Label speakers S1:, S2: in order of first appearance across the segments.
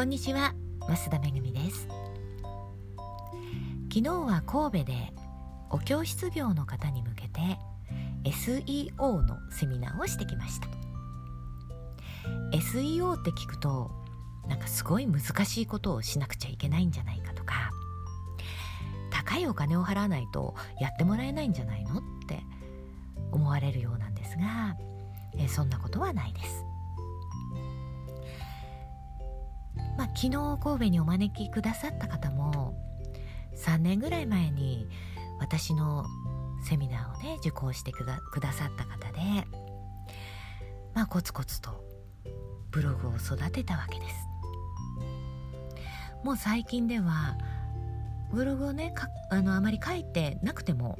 S1: こんにちは増田めぐみです。昨日は神戸でお教室業の方に向けて SEO のセミナーをしてきました。SEO って聞くとなんかすごい難しいことをしなくちゃいけないんじゃないかとか高いお金を払わないとやってもらえないんじゃないのって思われるようなんですがえそんなことはないです。昨日神戸にお招きくださった方も3年ぐらい前に私のセミナーをね受講してくださった方でまあコツコツとブログを育てたわけです。もう最近ではブログをねあのあまり書いてなくても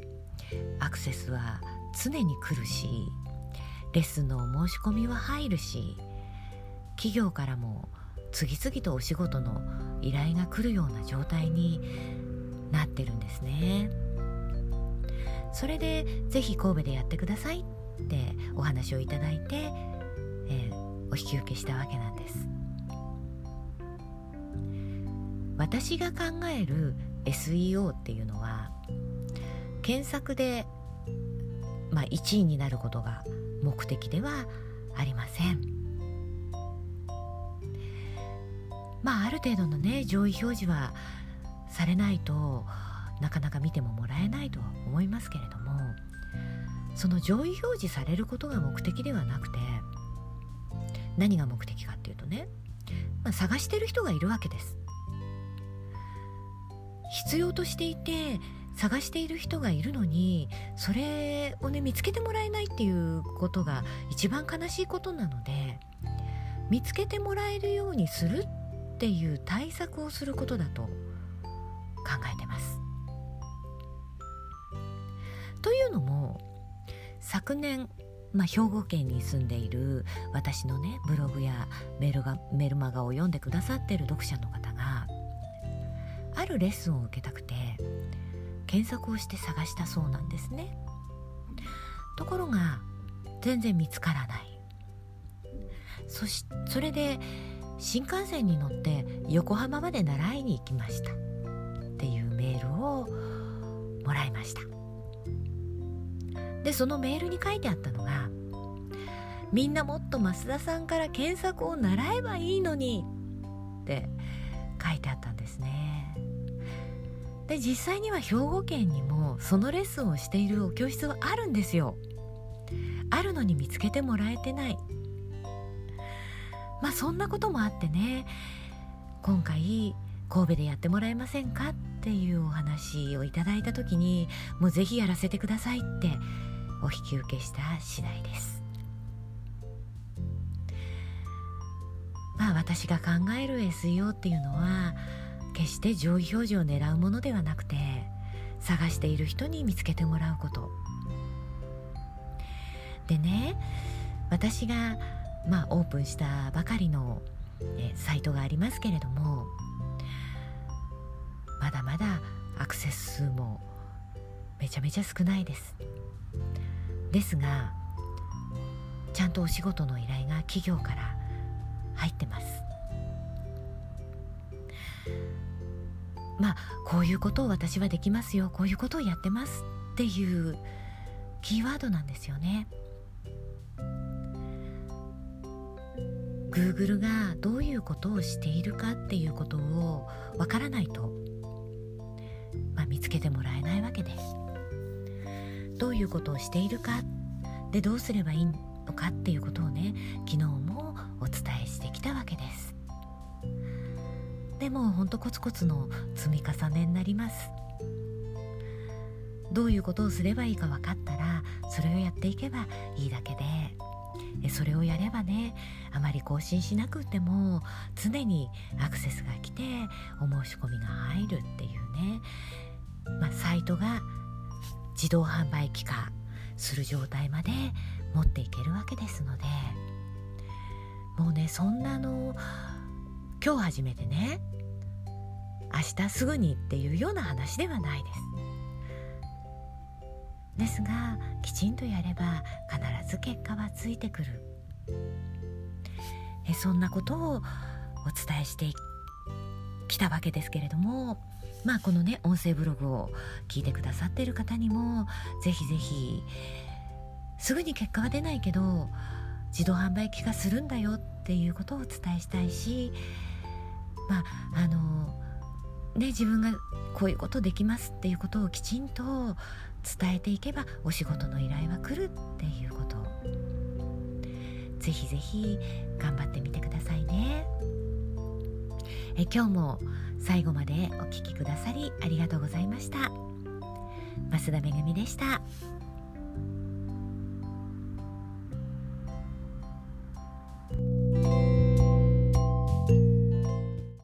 S1: アクセスは常に来るしレッスンの申し込みは入るし企業からも次々とお仕事の依頼が来るような状態になってるんですね。それでぜひ神戸でやってくださいってお話をいただいて、えー、お引き受けしたわけなんです。私が考える SEO っていうのは検索で、まあ、1位になることが目的ではありません。まあある程度のね上位表示はされないとなかなか見てももらえないとは思いますけれどもその上位表示されることが目的ではなくて何が目的かっていうとね、まあ、探してる人がいるわけです。必要としていて探している人がいるのにそれをね見つけてもらえないっていうことが一番悲しいことなので見つけてもらえるようにするっていう対策をすることだと考えてます。というのも昨年、まあ、兵庫県に住んでいる私のねブログやメルがメルマガを読んでくださってる読者の方があるレッスンを受けたくて検索をして探したそうなんですね。ところが全然見つからない。そしそれで新幹線に乗って横浜まで習いに行きました。っていうメールをもらいました。でそのメールに書いてあったのがみんなもっと増田さんから検索を習えばいいのにって書いてあったんですね。で実際には兵庫県にもそのレッスンをしているお教室はあるんですよ。あるのに見つけてもらえてない。まあそんなこともあってね今回神戸でやってもらえませんかっていうお話をいただいた時にもうぜひやらせてくださいってお引き受けした次第です。まあ私が考える SEO っていうのは決して上位表示を狙うものではなくて探している人に見つけてもらうこと。でね私がまあ、オープンしたばかりの、えサイトがありますけれどもまだまだアクセス数もめちゃめちゃ少ないです。ですがちゃんとお仕事の依頼が企業から入ってます。まあこういうことを私はできますよこういうことをやってますっていうキーワードなんですよね。Google がどういうことをしているかっていうことをわからないと、まあ、見つけてもらえないわけです。どういうことをしているかでどうすればいいのかっていうことをね昨日もお伝えしてきたわけです。でもほんとコツコツの積み重ねになります。どういうことをすればいいか分かったらそれをやっていけばいいだけでそれをやればねあまり更新しなくても常にアクセスが来てお申し込みが入るっていうね、まあ、サイトが自動販売機化する状態まで持っていけるわけですのでもうねそんなの今日初めてね明日すぐにっていうような話ではないです。ですがきちんとやれば必ず結果はついてくる。えそんなことをお伝えして来たわけですけれどもまあこのね音声ブログを聞いてくださってる方にもぜひぜひすぐに結果は出ないけど自動販売機化するんだよっていうことをお伝えしたいしまああのね自分がこういうことできますっていうことをきちんと伝えていけばお仕事の依頼は来るっていうこと。ぜひぜひ頑張ってみてくださいね。え今日も最後までお聴きくださりありがとうございました。増田めぐみでした。